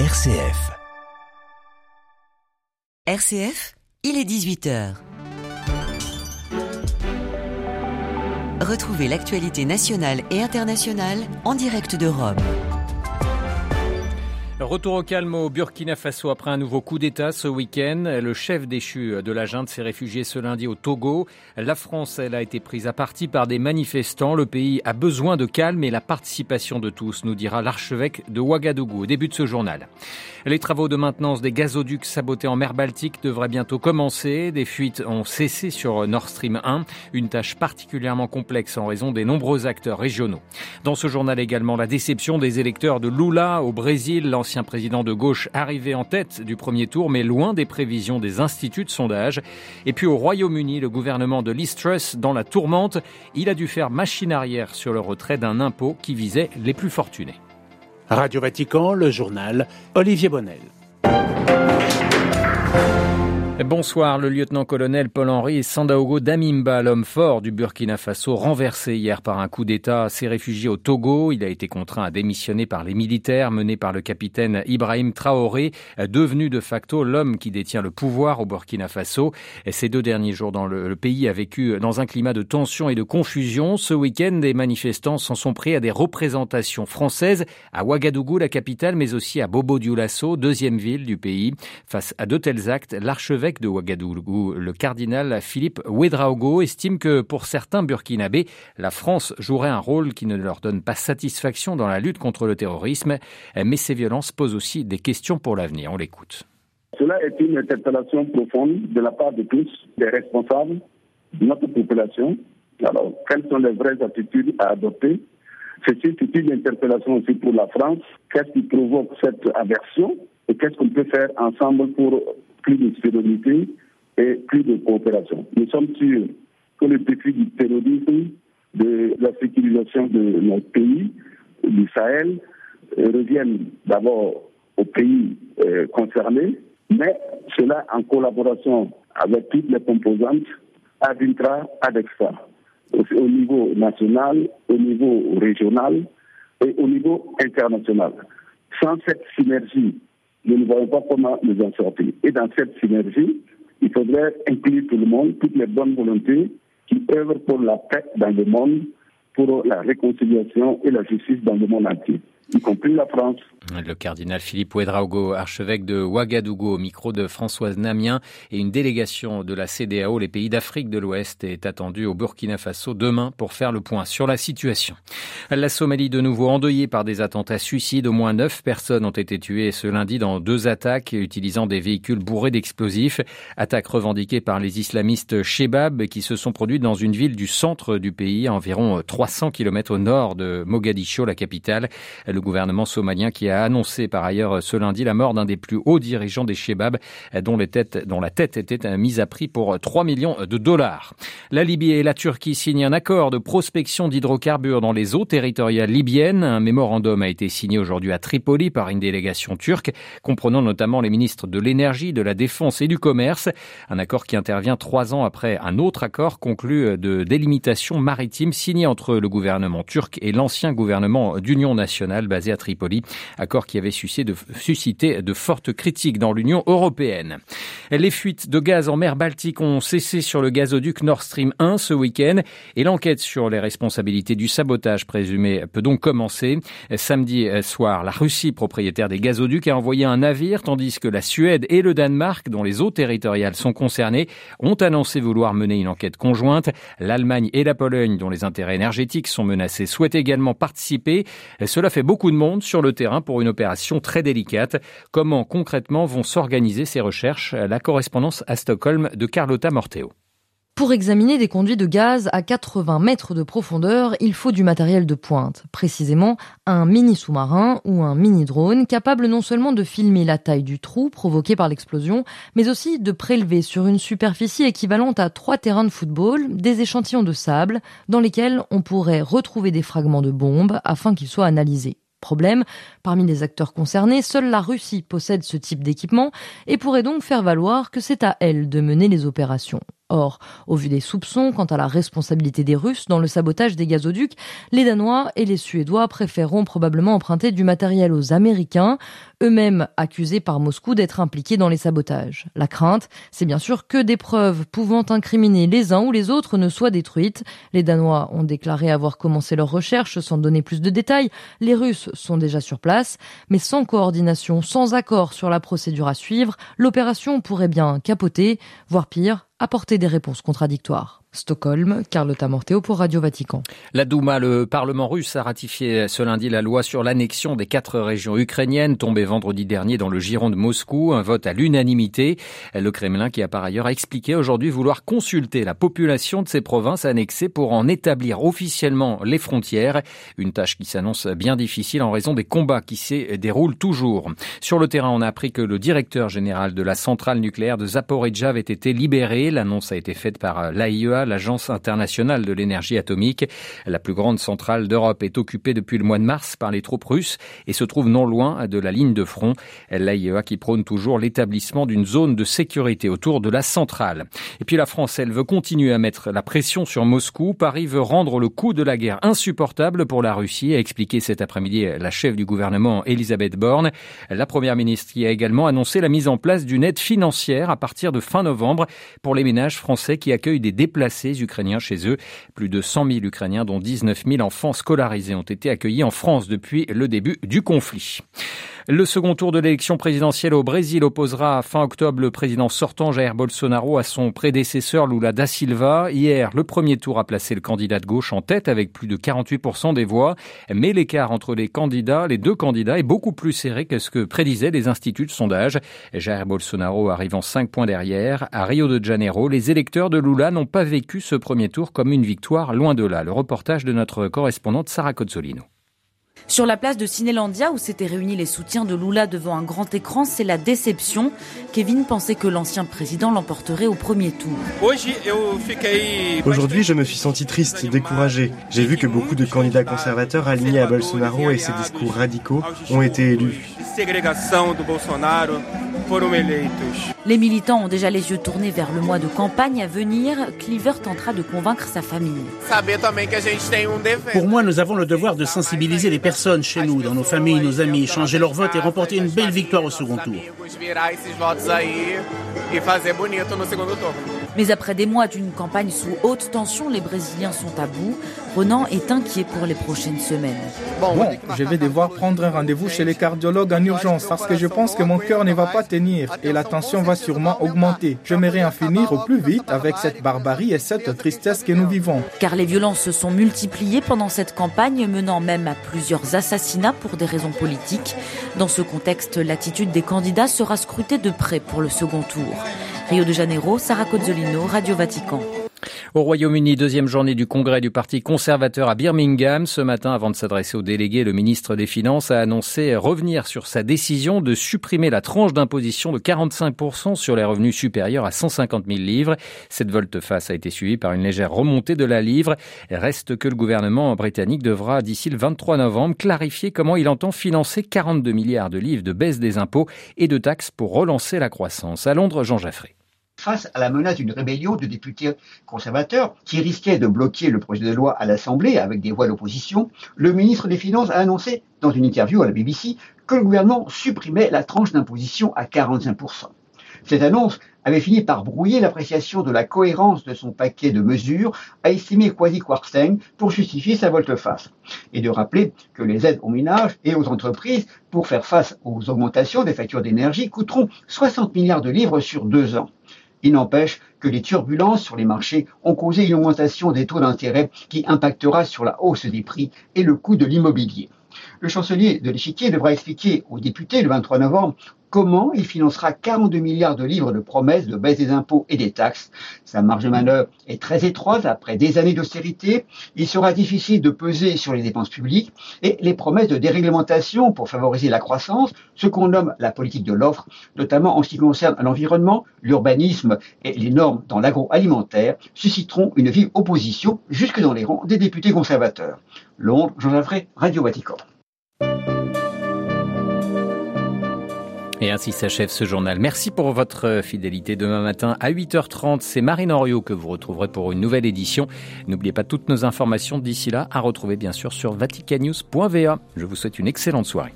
RCF. RCF, il est 18h. Retrouvez l'actualité nationale et internationale en direct de Rome. Retour au calme au Burkina Faso après un nouveau coup d'État ce week-end. Le chef déchu de la junte s'est réfugié ce lundi au Togo. La France, elle a été prise à partie par des manifestants. Le pays a besoin de calme et la participation de tous, nous dira l'archevêque de Ouagadougou au début de ce journal. Les travaux de maintenance des gazoducs sabotés en mer Baltique devraient bientôt commencer. Des fuites ont cessé sur Nord Stream 1, une tâche particulièrement complexe en raison des nombreux acteurs régionaux. Dans ce journal également, la déception des électeurs de Lula au Brésil, l'ancien président de gauche arrivé en tête du premier tour, mais loin des prévisions des instituts de sondage. Et puis au Royaume-Uni, le gouvernement de Liz dans la tourmente, il a dû faire machine arrière sur le retrait d'un impôt qui visait les plus fortunés. Radio Vatican, le journal Olivier Bonnel. Bonsoir, le lieutenant-colonel Paul-Henri Sandaogo Damimba, l'homme fort du Burkina Faso, renversé hier par un coup d'État, s'est réfugié au Togo. Il a été contraint à démissionner par les militaires menés par le capitaine Ibrahim Traoré, devenu de facto l'homme qui détient le pouvoir au Burkina Faso. Ces deux derniers jours dans le, le, pays a vécu dans un climat de tension et de confusion. Ce week-end, des manifestants s'en sont pris à des représentations françaises à Ouagadougou, la capitale, mais aussi à Bobo Dioulasso, deuxième ville du pays. Face à de tels actes, l'archevêque de Ouagadougou, le cardinal Philippe Ouedraogo, estime que pour certains burkinabés, la France jouerait un rôle qui ne leur donne pas satisfaction dans la lutte contre le terrorisme, mais ces violences posent aussi des questions pour l'avenir. On l'écoute. Cela est une interpellation profonde de la part de tous, des responsables de notre population. Alors, quelles sont les vraies attitudes à adopter? Ceci, c'est une interpellation aussi pour la France. Qu'est-ce qui provoque cette aversion? Et qu'est-ce qu'on peut faire ensemble pour plus de sérénité et plus de coopération? Nous sommes sûrs que le défi du terrorisme, de la sécurisation de notre pays, du Sahel, euh, reviennent d'abord aux pays euh, concernés, mais cela en collaboration avec toutes les composantes aviendra avec ça, au niveau national, au niveau régional et au niveau international. Sans cette synergie nous ne voyons pas comment nous en sortir. Et dans cette synergie, il faudrait inclure tout le monde, toutes les bonnes volontés qui œuvrent pour la paix dans le monde, pour la réconciliation et la justice dans le monde entier y compris la France. Le cardinal Philippe Ouedraogo, archevêque de Ouagadougou, au micro de Françoise Namien, et une délégation de la CDAO, les pays d'Afrique de l'Ouest, est attendue au Burkina Faso demain pour faire le point sur la situation. La Somalie, de nouveau endeuillée par des attentats suicides. Au moins neuf personnes ont été tuées ce lundi dans deux attaques utilisant des véhicules bourrés d'explosifs. Attaques revendiquées par les islamistes Shebab qui se sont produites dans une ville du centre du pays, à environ 300 km au nord de Mogadiscio, la capitale. Le gouvernement somalien qui a annoncé par ailleurs ce lundi la mort d'un des plus hauts dirigeants des Shebab dont, les têtes, dont la tête était mise à prix pour 3 millions de dollars. La Libye et la Turquie signent un accord de prospection d'hydrocarbures dans les eaux territoriales libyennes. Un mémorandum a été signé aujourd'hui à Tripoli par une délégation turque comprenant notamment les ministres de l'énergie, de la défense et du commerce. Un accord qui intervient trois ans après un autre accord conclu de délimitation maritime signé entre le gouvernement turc et l'ancien gouvernement d'union nationale basé à Tripoli, accord qui avait suscité de, suscité de fortes critiques dans l'Union européenne. Les fuites de gaz en mer Baltique ont cessé sur le gazoduc Nord Stream 1 ce week-end et l'enquête sur les responsabilités du sabotage présumé peut donc commencer. Samedi soir, la Russie, propriétaire des gazoducs, a envoyé un navire tandis que la Suède et le Danemark, dont les eaux territoriales sont concernées, ont annoncé vouloir mener une enquête conjointe. L'Allemagne et la Pologne, dont les intérêts énergétiques sont menacés, souhaitent également participer. Cela fait beaucoup beaucoup de monde sur le terrain pour une opération très délicate. Comment concrètement vont s'organiser ces recherches? La correspondance à Stockholm de Carlotta Morteo. Pour examiner des conduits de gaz à 80 mètres de profondeur, il faut du matériel de pointe, précisément un mini sous-marin ou un mini drone capable non seulement de filmer la taille du trou provoqué par l'explosion, mais aussi de prélever sur une superficie équivalente à trois terrains de football des échantillons de sable dans lesquels on pourrait retrouver des fragments de bombes afin qu'ils soient analysés. Problème, parmi les acteurs concernés, seule la Russie possède ce type d'équipement et pourrait donc faire valoir que c'est à elle de mener les opérations. Or, au vu des soupçons quant à la responsabilité des Russes dans le sabotage des gazoducs, les Danois et les Suédois préféreront probablement emprunter du matériel aux Américains, eux-mêmes accusés par Moscou d'être impliqués dans les sabotages. La crainte, c'est bien sûr que des preuves pouvant incriminer les uns ou les autres ne soient détruites. Les Danois ont déclaré avoir commencé leurs recherches sans donner plus de détails. Les Russes sont déjà sur place, mais sans coordination, sans accord sur la procédure à suivre, l'opération pourrait bien capoter, voire pire, apporter des réponses contradictoires. Stockholm, Carlotta Morteo pour Radio Vatican. La Douma, le Parlement russe, a ratifié ce lundi la loi sur l'annexion des quatre régions ukrainiennes tombées vendredi dernier dans le giron de Moscou, un vote à l'unanimité. Le Kremlin qui a par ailleurs expliqué aujourd'hui vouloir consulter la population de ces provinces annexées pour en établir officiellement les frontières, une tâche qui s'annonce bien difficile en raison des combats qui s'y déroulent toujours. Sur le terrain, on a appris que le directeur général de la centrale nucléaire de Zaporizhzhia avait été libéré. L'annonce a été faite par l'AIEA, l'Agence internationale de l'énergie atomique. La plus grande centrale d'Europe est occupée depuis le mois de mars par les troupes russes et se trouve non loin de la ligne de front. L'AIEA qui prône toujours l'établissement d'une zone de sécurité autour de la centrale. Et puis la France, elle veut continuer à mettre la pression sur Moscou. Paris veut rendre le coût de la guerre insupportable pour la Russie, a expliqué cet après-midi la chef du gouvernement Elisabeth Borne. La première ministre qui a également annoncé la mise en place d'une aide financière à partir de fin novembre pour les ménages français qui accueillent des déplacés ukrainiens chez eux. Plus de 100 000 Ukrainiens, dont 19 000 enfants scolarisés, ont été accueillis en France depuis le début du conflit. Le second tour de l'élection présidentielle au Brésil opposera fin octobre le président sortant Jair Bolsonaro à son prédécesseur Lula da Silva. Hier, le premier tour a placé le candidat de gauche en tête avec plus de 48% des voix. Mais l'écart entre les candidats, les deux candidats, est beaucoup plus serré que ce que prédisaient les instituts de sondage. Jair Bolsonaro arrive en 5 points derrière. À Rio de Janeiro, les électeurs de Lula n'ont pas vécu ce premier tour comme une victoire, loin de là. Le reportage de notre correspondante Sarah Cozzolino. Sur la place de Cinélandia, où s'étaient réunis les soutiens de Lula devant un grand écran, c'est la déception. Kevin pensait que l'ancien président l'emporterait au premier tour. Aujourd'hui, je me suis senti triste, découragé. J'ai vu que beaucoup de candidats conservateurs alignés à Bolsonaro et ses discours radicaux ont été élus. Les militants ont déjà les yeux tournés vers le mois de campagne à venir. Cleaver tentera de convaincre sa famille. Pour moi, nous avons le devoir de sensibiliser les personnes chez nous, dans nos familles, nos amis, changer leur vote et remporter une belle victoire au second tour. Mais après des mois d'une campagne sous haute tension, les Brésiliens sont à bout. Renan est inquiet pour les prochaines semaines. Bon, je vais devoir prendre un rendez-vous chez les cardiologues en urgence parce que je pense que mon cœur ne va pas tenir et la tension va sûrement augmenter. J'aimerais en finir au plus vite avec cette barbarie et cette tristesse que nous vivons. Car les violences se sont multipliées pendant cette campagne, menant même à plusieurs assassinats pour des raisons politiques. Dans ce contexte, l'attitude des candidats sera scrutée de près pour le second tour. Rio de Janeiro, Sarah Cozzolino, Radio Vatican. Au Royaume-Uni, deuxième journée du congrès du Parti conservateur à Birmingham. Ce matin, avant de s'adresser aux délégués, le ministre des Finances a annoncé revenir sur sa décision de supprimer la tranche d'imposition de 45% sur les revenus supérieurs à 150 000 livres. Cette volte-face a été suivie par une légère remontée de la livre. Reste que le gouvernement britannique devra, d'ici le 23 novembre, clarifier comment il entend financer 42 milliards de livres de baisse des impôts et de taxes pour relancer la croissance. À Londres, Jean Jaffré face à la menace d'une rébellion de députés conservateurs qui risquait de bloquer le projet de loi à l'Assemblée avec des voix d'opposition, le ministre des Finances a annoncé dans une interview à la BBC que le gouvernement supprimait la tranche d'imposition à 45%. Cette annonce avait fini par brouiller l'appréciation de la cohérence de son paquet de mesures, a estimé Kwasi Kwarteng pour justifier sa volte-face, et de rappeler que les aides aux ménages et aux entreprises pour faire face aux augmentations des factures d'énergie coûteront 60 milliards de livres sur deux ans. Il n'empêche que les turbulences sur les marchés ont causé une augmentation des taux d'intérêt qui impactera sur la hausse des prix et le coût de l'immobilier. Le chancelier de l'échiquier devra expliquer aux députés le 23 novembre comment il financera 42 milliards de livres de promesses de baisse des impôts et des taxes. Sa marge de manœuvre est très étroite après des années d'austérité. Il sera difficile de peser sur les dépenses publiques et les promesses de déréglementation pour favoriser la croissance, ce qu'on nomme la politique de l'offre, notamment en ce qui concerne l'environnement, l'urbanisme et les normes dans l'agroalimentaire, susciteront une vive opposition jusque dans les rangs des députés conservateurs. Londres, Jean Jaffray, Radio Vatican. Et ainsi s'achève ce journal. Merci pour votre fidélité. Demain matin à 8h30, c'est Marine Henriot que vous retrouverez pour une nouvelle édition. N'oubliez pas toutes nos informations d'ici là à retrouver bien sûr sur vaticanews.va. Je vous souhaite une excellente soirée.